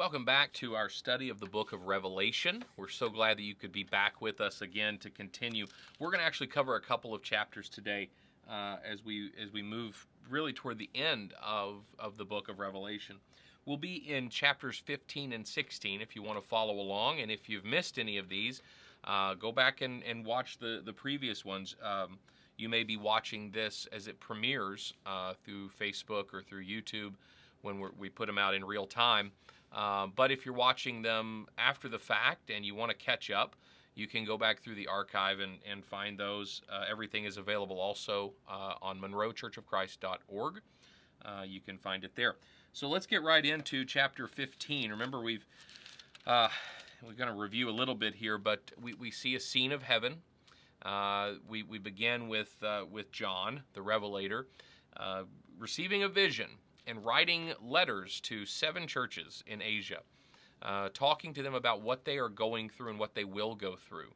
Welcome back to our study of the book of Revelation. We're so glad that you could be back with us again to continue. We're going to actually cover a couple of chapters today uh, as we as we move really toward the end of of the book of Revelation. We'll be in chapters 15 and 16 if you want to follow along, and if you've missed any of these, uh, go back and, and watch the the previous ones. Um, you may be watching this as it premieres uh, through Facebook or through YouTube when we put them out in real time. Uh, but if you're watching them after the fact and you want to catch up, you can go back through the archive and, and find those. Uh, everything is available also uh, on monroechurchofchrist.org. Uh, you can find it there. So let's get right into chapter 15. Remember, we've uh, we're going to review a little bit here, but we, we see a scene of heaven. Uh, we, we begin with with John, the Revelator, receiving a vision and writing letters to seven churches in Asia, uh, talking to them about what they are going through and what they will go through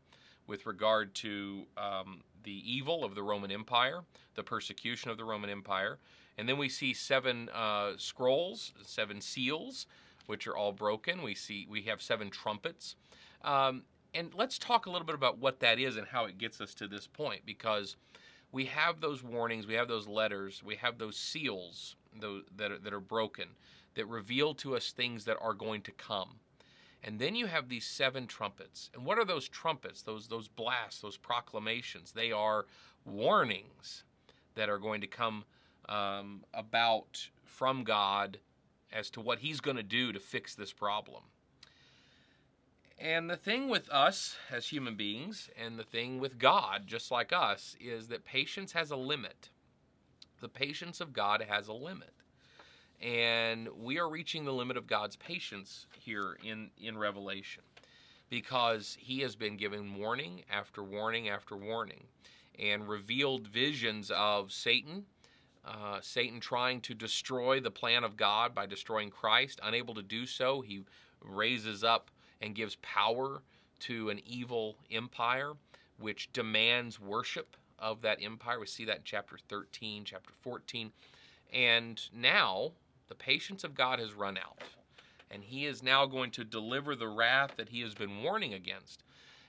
with regard to um, the evil of the Roman Empire, the persecution of the Roman Empire. And then we see seven uh, scrolls, seven seals, which are all broken. We see we have seven trumpets. Um, and let's talk a little bit about what that is and how it gets us to this point because we have those warnings, we have those letters, we have those seals that, are, that are broken, that reveal to us things that are going to come. And then you have these seven trumpets. And what are those trumpets? Those those blasts, those proclamations. They are warnings that are going to come um, about from God as to what He's going to do to fix this problem. And the thing with us as human beings, and the thing with God, just like us, is that patience has a limit the patience of God has a limit. And we are reaching the limit of God's patience here in, in Revelation because he has been given warning after warning after warning and revealed visions of Satan, uh, Satan trying to destroy the plan of God by destroying Christ. Unable to do so, he raises up and gives power to an evil empire which demands worship of that empire. We see that in chapter 13, chapter 14. And now the patience of God has run out. And he is now going to deliver the wrath that he has been warning against.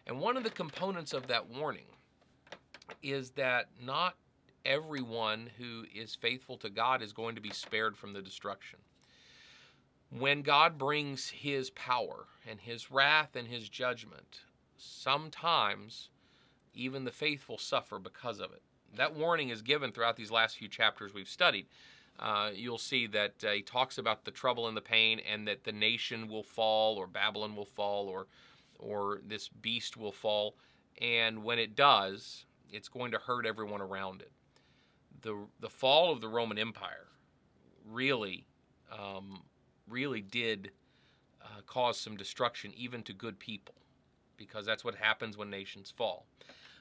And one of the components of that warning is that not everyone who is faithful to God is going to be spared from the destruction. When God brings his power and his wrath and his judgment, sometimes even the faithful suffer because of it. That warning is given throughout these last few chapters we've studied. Uh, you'll see that uh, he talks about the trouble and the pain, and that the nation will fall, or Babylon will fall, or or this beast will fall. And when it does, it's going to hurt everyone around it. the The fall of the Roman Empire really, um, really did uh, cause some destruction, even to good people, because that's what happens when nations fall.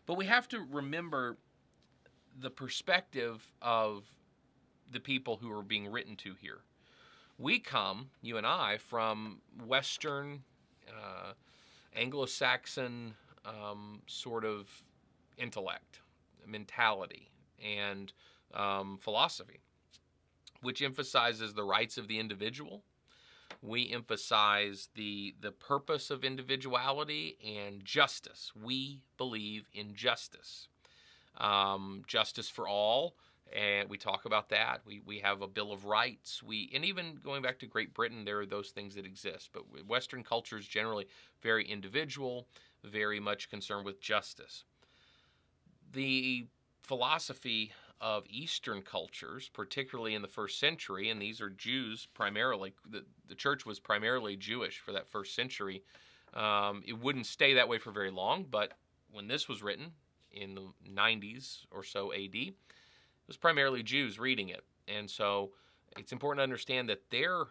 But we have to remember the perspective of the people who are being written to here. We come, you and I, from Western, uh, Anglo Saxon um, sort of intellect, mentality, and um, philosophy, which emphasizes the rights of the individual we emphasize the the purpose of individuality and justice. We believe in justice, um, justice for all, and we talk about that. We we have a Bill of Rights. We and even going back to Great Britain, there are those things that exist. But Western culture is generally very individual, very much concerned with justice. The philosophy of Eastern cultures, particularly in the first century, and these are Jews primarily. The, the church was primarily Jewish for that first century. Um, it wouldn't stay that way for very long, but when this was written in the 90s or so AD, it was primarily Jews reading it. And so it's important to understand that their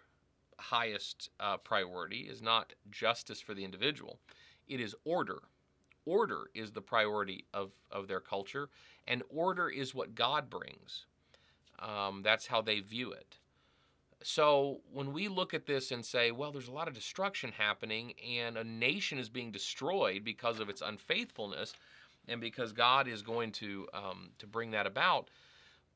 highest uh, priority is not justice for the individual, it is order order is the priority of, of their culture, and order is what God brings. Um, that's how they view it. So when we look at this and say, well, there's a lot of destruction happening, and a nation is being destroyed because of its unfaithfulness, and because God is going to um, to bring that about,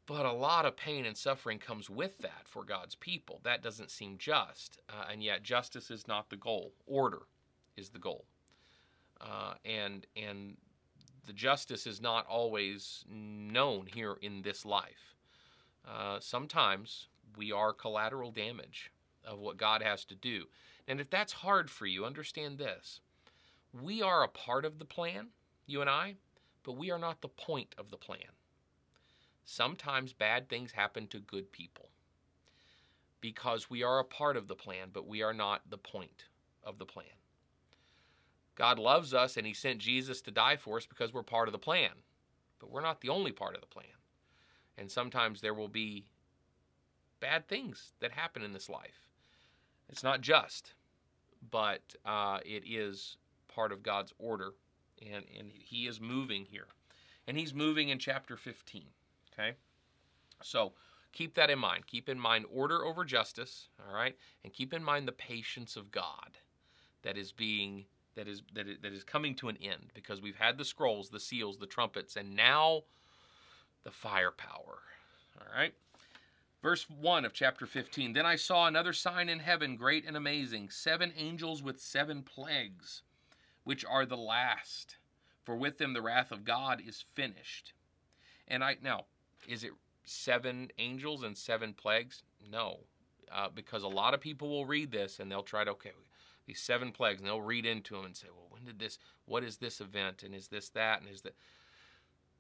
But a lot of pain and suffering comes with that for God's people. That doesn't seem just. Uh, and yet, justice is not the goal, order is the goal. Uh, and, and the justice is not always known here in this life. Uh, sometimes we are collateral damage of what God has to do. And if that's hard for you, understand this. We are a part of the plan, you and I, but we are not the point of the plan. Sometimes bad things happen to good people because we are a part of the plan, but we are not the point of the plan. God loves us and He sent Jesus to die for us because we're part of the plan, but we're not the only part of the plan. And sometimes there will be bad things that happen in this life. It's not just, but uh, it is part of God's order, and, and He is moving here. And He's moving in chapter 15. Okay? So keep that in mind. Keep in mind order over justice, all right? And keep in mind the patience of God that is being that is that is, that is coming to an end because we've had the scrolls, the seals, the trumpets, and now the firepower. All right? Verse 1 of chapter 15 Then I saw another sign in heaven, great and amazing, seven angels with seven plagues, which are the last, for with them the wrath of God is finished. And I, now, is it seven angels and seven plagues? No, uh, because a lot of people will read this and they'll try to, okay, these seven plagues, and they'll read into them and say, well, when did this, what is this event, and is this that, and is that.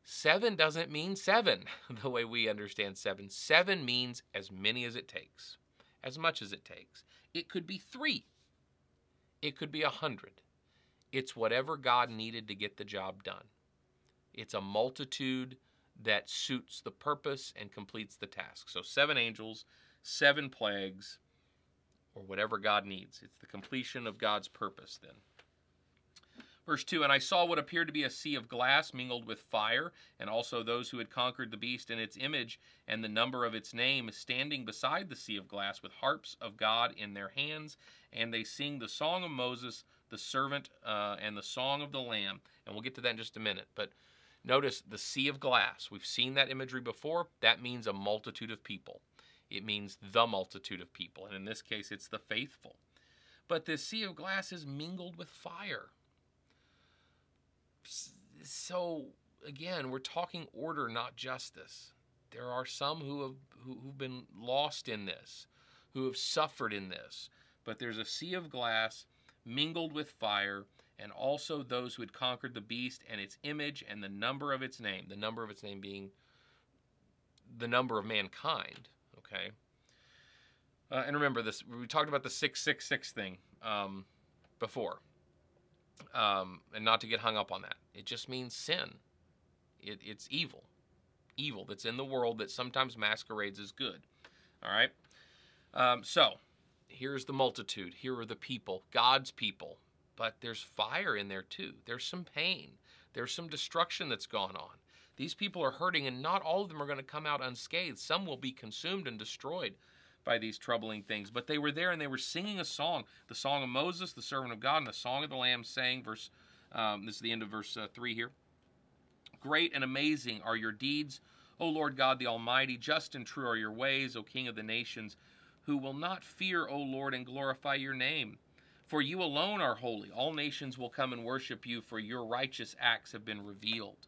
Seven doesn't mean seven the way we understand seven. Seven means as many as it takes, as much as it takes. It could be three, it could be a hundred. It's whatever God needed to get the job done. It's a multitude that suits the purpose and completes the task. So, seven angels, seven plagues, or whatever God needs. It's the completion of God's purpose then. Verse 2 And I saw what appeared to be a sea of glass mingled with fire, and also those who had conquered the beast and its image and the number of its name, standing beside the sea of glass with harps of God in their hands. And they sing the song of Moses, the servant, uh, and the song of the Lamb. And we'll get to that in just a minute. But notice the sea of glass. We've seen that imagery before. That means a multitude of people, it means the multitude of people. And in this case, it's the faithful. But this sea of glass is mingled with fire so again, we're talking order, not justice. There are some who have who, who've been lost in this, who have suffered in this. But there's a sea of glass mingled with fire, and also those who had conquered the beast and its image and the number of its name. The number of its name being the number of mankind. Okay. Uh, and remember this. We talked about the six six six thing um, before um, and not to get hung up on that. It just means sin. It, it's evil, evil that's in the world that sometimes masquerades as good. All right. Um, so here's the multitude. Here are the people, God's people. But there's fire in there too. There's some pain. There's some destruction that's gone on. These people are hurting, and not all of them are going to come out unscathed. Some will be consumed and destroyed by these troubling things. But they were there and they were singing a song, the song of Moses, the servant of God, and the song of the Lamb, saying, verse, um, this is the end of verse uh, 3 here. Great and amazing are your deeds, O Lord God the Almighty. Just and true are your ways, O King of the nations, who will not fear, O Lord, and glorify your name. For you alone are holy. All nations will come and worship you, for your righteous acts have been revealed.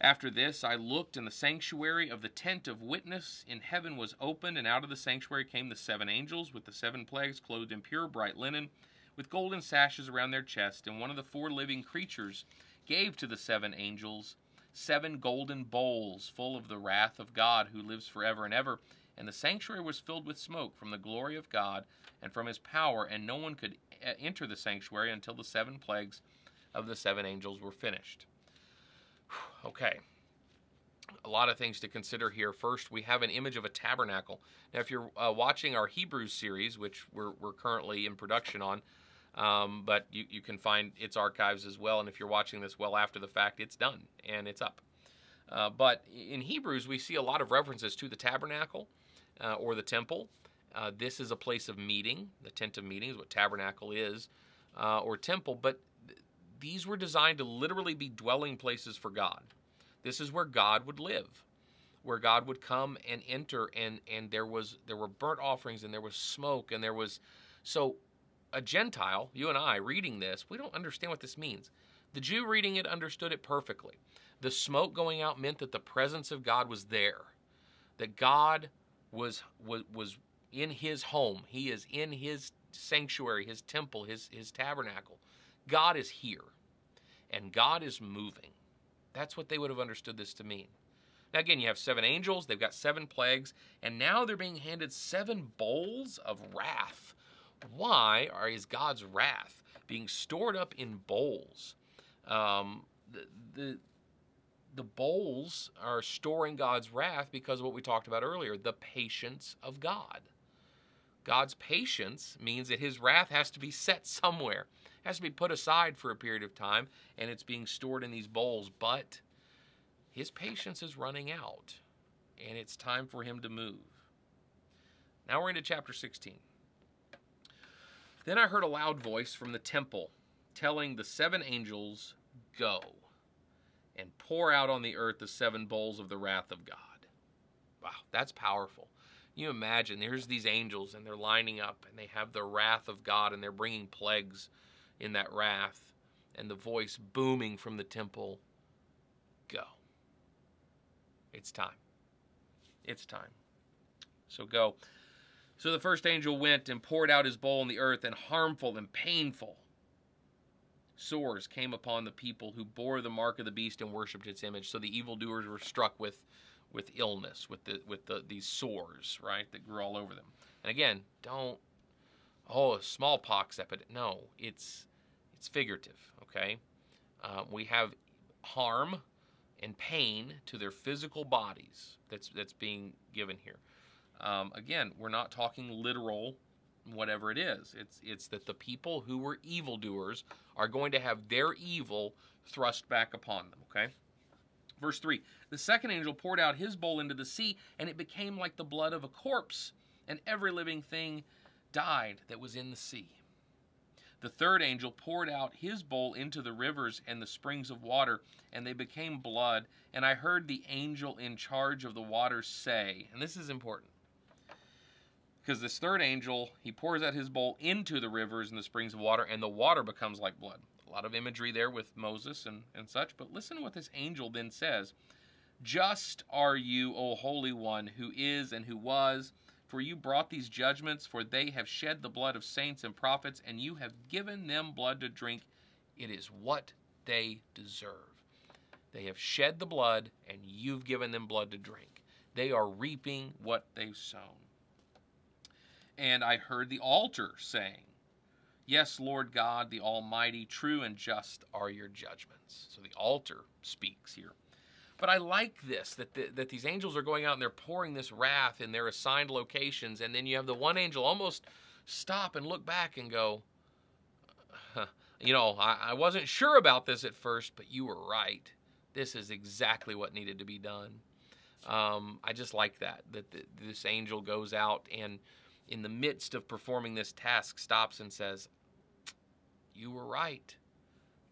After this, I looked, and the sanctuary of the tent of witness in heaven was opened, and out of the sanctuary came the seven angels with the seven plagues, clothed in pure bright linen, with golden sashes around their chest. And one of the four living creatures gave to the seven angels seven golden bowls full of the wrath of God who lives forever and ever. And the sanctuary was filled with smoke from the glory of God and from his power, and no one could uh, enter the sanctuary until the seven plagues of the seven angels were finished. Okay. A lot of things to consider here. First, we have an image of a tabernacle. Now, if you're uh, watching our Hebrews series, which we're, we're currently in production on, um, but you, you can find its archives as well. And if you're watching this well after the fact, it's done and it's up. Uh, but in Hebrews, we see a lot of references to the tabernacle uh, or the temple. Uh, this is a place of meeting. The tent of meeting is what tabernacle is, uh, or temple. But these were designed to literally be dwelling places for God. This is where God would live. where God would come and enter and and there was there were burnt offerings and there was smoke and there was so a Gentile, you and I reading this, we don't understand what this means. The Jew reading it understood it perfectly. The smoke going out meant that the presence of God was there. That God was was was in his home. He is in his sanctuary, his temple, his his tabernacle. God is here. And God is moving. That's what they would have understood this to mean. Now, again, you have seven angels, they've got seven plagues, and now they're being handed seven bowls of wrath. Why are, is God's wrath being stored up in bowls? Um, the, the, the bowls are storing God's wrath because of what we talked about earlier the patience of God. God's patience means that his wrath has to be set somewhere, has to be put aside for a period of time, and it's being stored in these bowls. But his patience is running out, and it's time for him to move. Now we're into chapter 16. Then I heard a loud voice from the temple telling the seven angels, Go and pour out on the earth the seven bowls of the wrath of God. Wow, that's powerful. You imagine there's these angels and they're lining up and they have the wrath of God and they're bringing plagues in that wrath and the voice booming from the temple go. It's time. It's time. So go. So the first angel went and poured out his bowl on the earth, and harmful and painful sores came upon the people who bore the mark of the beast and worshipped its image. So the evildoers were struck with with illness, with the with the these sores, right, that grew all over them. And again, don't oh smallpox epidemic. No, it's it's figurative. Okay, uh, we have harm and pain to their physical bodies that's that's being given here. Um, again, we're not talking literal, whatever it is. It's it's that the people who were evildoers are going to have their evil thrust back upon them. Okay. Verse 3 The second angel poured out his bowl into the sea, and it became like the blood of a corpse, and every living thing died that was in the sea. The third angel poured out his bowl into the rivers and the springs of water, and they became blood. And I heard the angel in charge of the waters say, and this is important, because this third angel, he pours out his bowl into the rivers and the springs of water, and the water becomes like blood. A lot of imagery there with Moses and, and such. But listen to what this angel then says Just are you, O Holy One, who is and who was, for you brought these judgments, for they have shed the blood of saints and prophets, and you have given them blood to drink. It is what they deserve. They have shed the blood, and you've given them blood to drink. They are reaping what they've sown. And I heard the altar saying, Yes, Lord God, the Almighty, true and just are your judgments. So the altar speaks here. But I like this that the, that these angels are going out and they're pouring this wrath in their assigned locations, and then you have the one angel almost stop and look back and go, you know, I, I wasn't sure about this at first, but you were right. This is exactly what needed to be done. Um, I just like that that the, this angel goes out and in the midst of performing this task stops and says, You were right.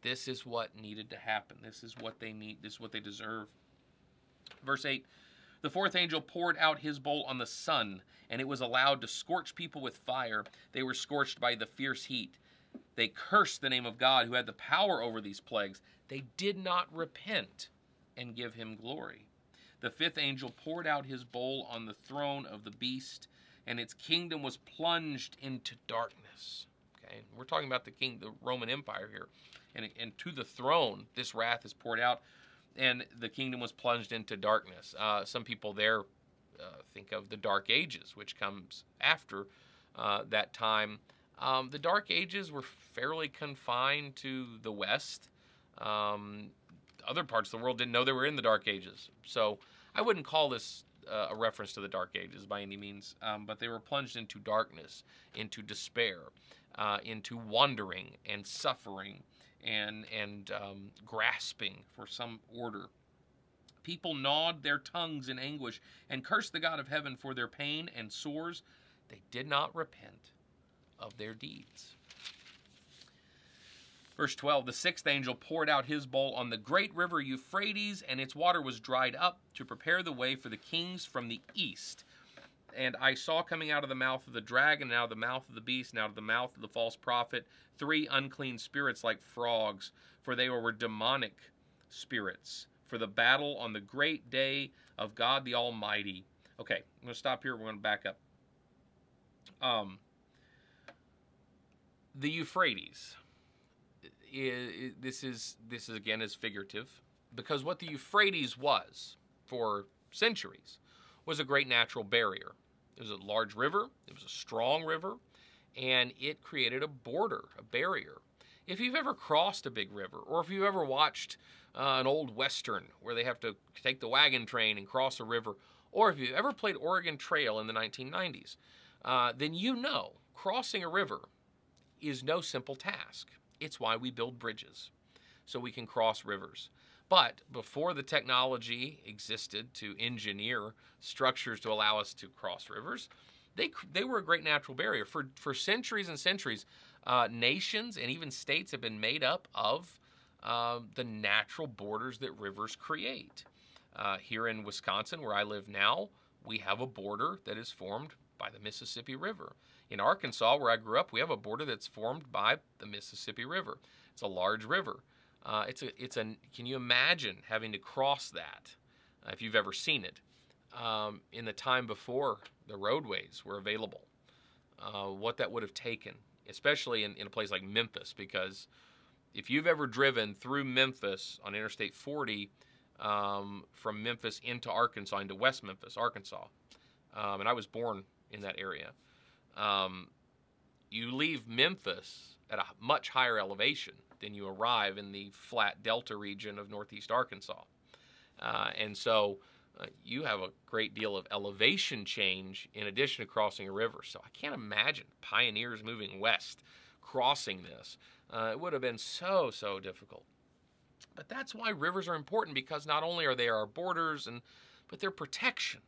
This is what needed to happen. This is what they need. This is what they deserve. Verse 8 The fourth angel poured out his bowl on the sun, and it was allowed to scorch people with fire. They were scorched by the fierce heat. They cursed the name of God who had the power over these plagues. They did not repent and give him glory. The fifth angel poured out his bowl on the throne of the beast and its kingdom was plunged into darkness. Okay, we're talking about the king, the Roman Empire here, and and to the throne this wrath is poured out, and the kingdom was plunged into darkness. Uh, some people there uh, think of the Dark Ages, which comes after uh, that time. Um, the Dark Ages were fairly confined to the West. Um, other parts of the world didn't know they were in the Dark Ages, so I wouldn't call this uh, a reference to the Dark Ages by any means, um, but they were plunged into darkness, into despair, uh, into wandering and suffering and and um, grasping for some order. People gnawed their tongues in anguish and cursed the God of heaven for their pain and sores. They did not repent of their deeds. Verse 12 The sixth angel poured out his bowl on the great river Euphrates, and its water was dried up to prepare the way for the kings from the east. And I saw coming out of the mouth of the dragon, and out of the mouth of the beast, and out of the mouth of the false prophet, three unclean spirits like frogs, for they were demonic spirits, for the battle on the great day of God the Almighty. Okay, I'm going to stop here. We're going to back up. Um, the Euphrates. Is, this is this is again is figurative because what the Euphrates was for centuries was a great natural barrier. It was a large river, it was a strong river, and it created a border, a barrier. If you've ever crossed a big river, or if you've ever watched uh, an old western where they have to take the wagon train and cross a river, or if you've ever played Oregon Trail in the 1990s, uh, then you know crossing a river is no simple task. It's why we build bridges, so we can cross rivers. But before the technology existed to engineer structures to allow us to cross rivers, they, they were a great natural barrier. For, for centuries and centuries, uh, nations and even states have been made up of uh, the natural borders that rivers create. Uh, here in Wisconsin, where I live now, we have a border that is formed by the Mississippi River. In Arkansas, where I grew up, we have a border that's formed by the Mississippi River. It's a large river. Uh, it's a, it's a. Can you imagine having to cross that, uh, if you've ever seen it, um, in the time before the roadways were available? Uh, what that would have taken, especially in, in a place like Memphis, because if you've ever driven through Memphis on Interstate 40 um, from Memphis into Arkansas, into West Memphis, Arkansas, um, and I was born in that area, um, you leave Memphis at a much higher elevation than you arrive in the flat delta region of northeast Arkansas. Uh, and so uh, you have a great deal of elevation change in addition to crossing a river. So I can't imagine pioneers moving west crossing this. Uh, it would have been so, so difficult. But that's why rivers are important because not only are they our borders, and but they're protection.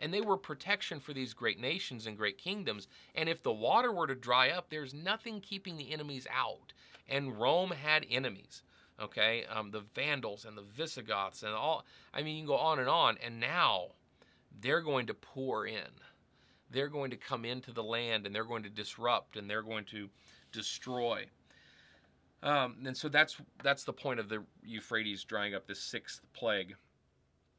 And they were protection for these great nations and great kingdoms. And if the water were to dry up, there's nothing keeping the enemies out. And Rome had enemies, okay? Um, the Vandals and the Visigoths and all. I mean, you can go on and on. And now they're going to pour in. They're going to come into the land and they're going to disrupt and they're going to destroy. Um, and so that's that's the point of the Euphrates drying up, this sixth plague.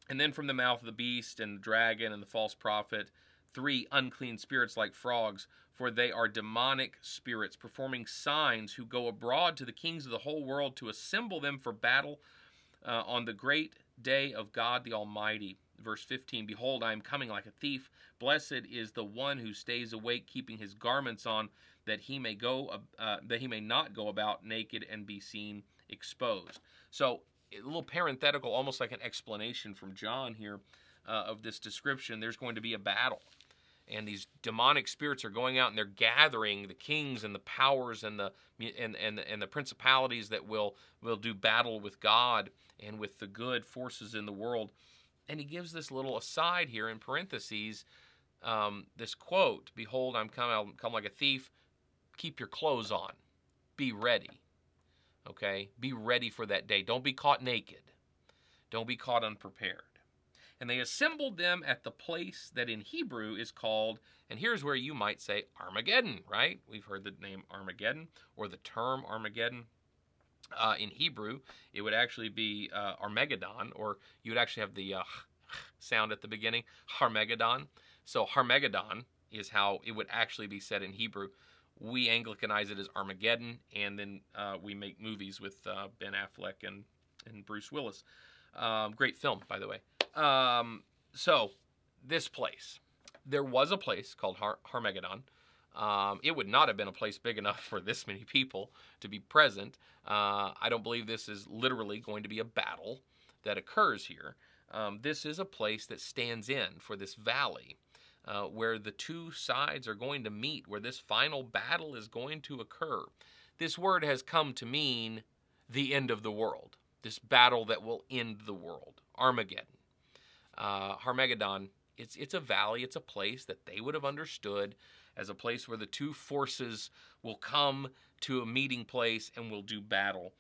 And then from the mouth of the beast and the dragon and the false prophet, three unclean spirits like frogs, for they are demonic spirits, performing signs, who go abroad to the kings of the whole world to assemble them for battle uh, on the great day of God the Almighty. Verse 15 Behold, I am coming like a thief. Blessed is the one who stays awake, keeping his garments on, that he may go, uh, that he may not go about naked and be seen exposed. So a little parenthetical, almost like an explanation from John here uh, of this description. There's going to be a battle, and these demonic spirits are going out and they're gathering the kings and the powers and the and and and the principalities that will will do battle with God and with the good forces in the world. And he gives this little aside here in parentheses, um, this quote: "Behold, I'm come, I'll come like a thief. Keep your clothes on. Be ready." Okay? Be ready for that day. Don't be caught naked. Don't be caught unprepared. And they assembled them at the place that in Hebrew is called, and here's where you might say Armageddon, right? We've heard the name Armageddon or the term Armageddon. Uh, in Hebrew, it would actually be uh, Armageddon, or you would actually have the uh, sound at the beginning, Harmegaddon. So Harmegaddon is how it would actually be said in Hebrew we Anglicanize it as Armageddon, and then uh, we make movies with uh, Ben Affleck and, and Bruce Willis. Um, great film, by the way. Um, so, this place. There was a place called Har- Harmegaddon. Um, it would not have been a place big enough for this many people to be present. Uh, I don't believe this is literally going to be a battle that occurs here. Um, this is a place that stands in for this valley uh, where the two sides are going to meet, where this final battle is going to occur. This word has come to mean the end of the world, this battle that will end the world, Armageddon. Uh, Harmegaddon, it's, it's a valley, it's a place that they would have understood as a place where the two forces will come to a meeting place and will do battle.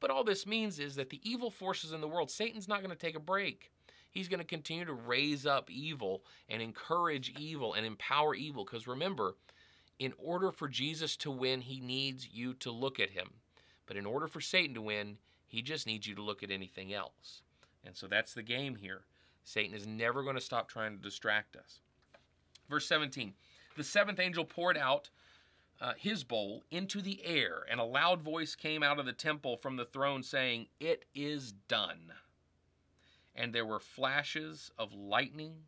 But all this means is that the evil forces in the world, Satan's not going to take a break. He's going to continue to raise up evil and encourage evil and empower evil. Because remember, in order for Jesus to win, he needs you to look at him. But in order for Satan to win, he just needs you to look at anything else. And so that's the game here. Satan is never going to stop trying to distract us. Verse 17 The seventh angel poured out uh, his bowl into the air, and a loud voice came out of the temple from the throne saying, It is done. And there were flashes of lightning,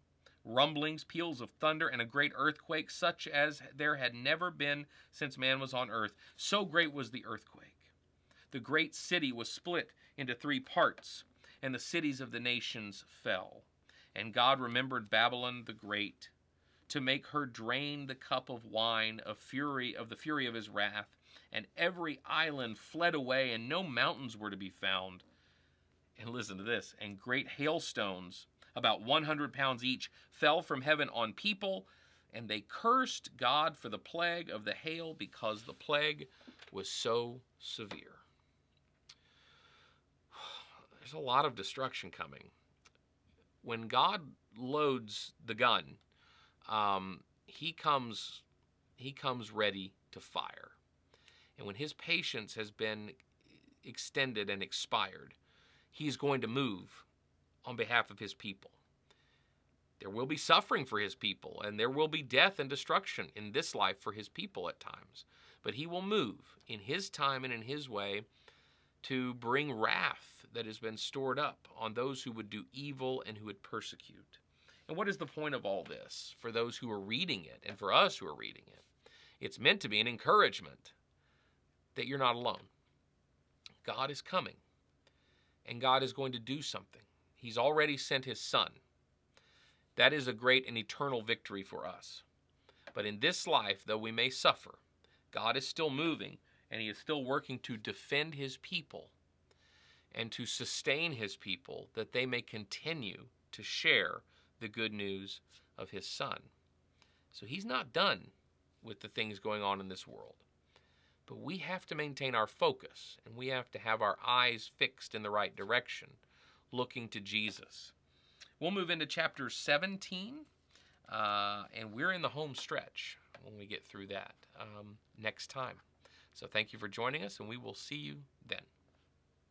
rumblings, peals of thunder, and a great earthquake, such as there had never been since man was on earth. So great was the earthquake. The great city was split into three parts, and the cities of the nations fell. And God remembered Babylon the Great to make her drain the cup of wine of fury of the fury of his wrath and every island fled away and no mountains were to be found and listen to this and great hailstones about 100 pounds each fell from heaven on people and they cursed God for the plague of the hail because the plague was so severe there's a lot of destruction coming when God loads the gun um, he comes he comes ready to fire. And when his patience has been extended and expired, he's going to move on behalf of his people. There will be suffering for his people, and there will be death and destruction in this life for his people at times. But he will move in his time and in his way to bring wrath that has been stored up on those who would do evil and who would persecute. And what is the point of all this for those who are reading it and for us who are reading it? It's meant to be an encouragement that you're not alone. God is coming, and God is going to do something. He's already sent His Son. That is a great and eternal victory for us. But in this life, though we may suffer, God is still moving and He is still working to defend His people and to sustain His people that they may continue to share the good news of his son. So he's not done with the things going on in this world. But we have to maintain our focus and we have to have our eyes fixed in the right direction, looking to Jesus. We'll move into chapter 17, uh, and we're in the home stretch when we get through that um, next time. So thank you for joining us, and we will see you then.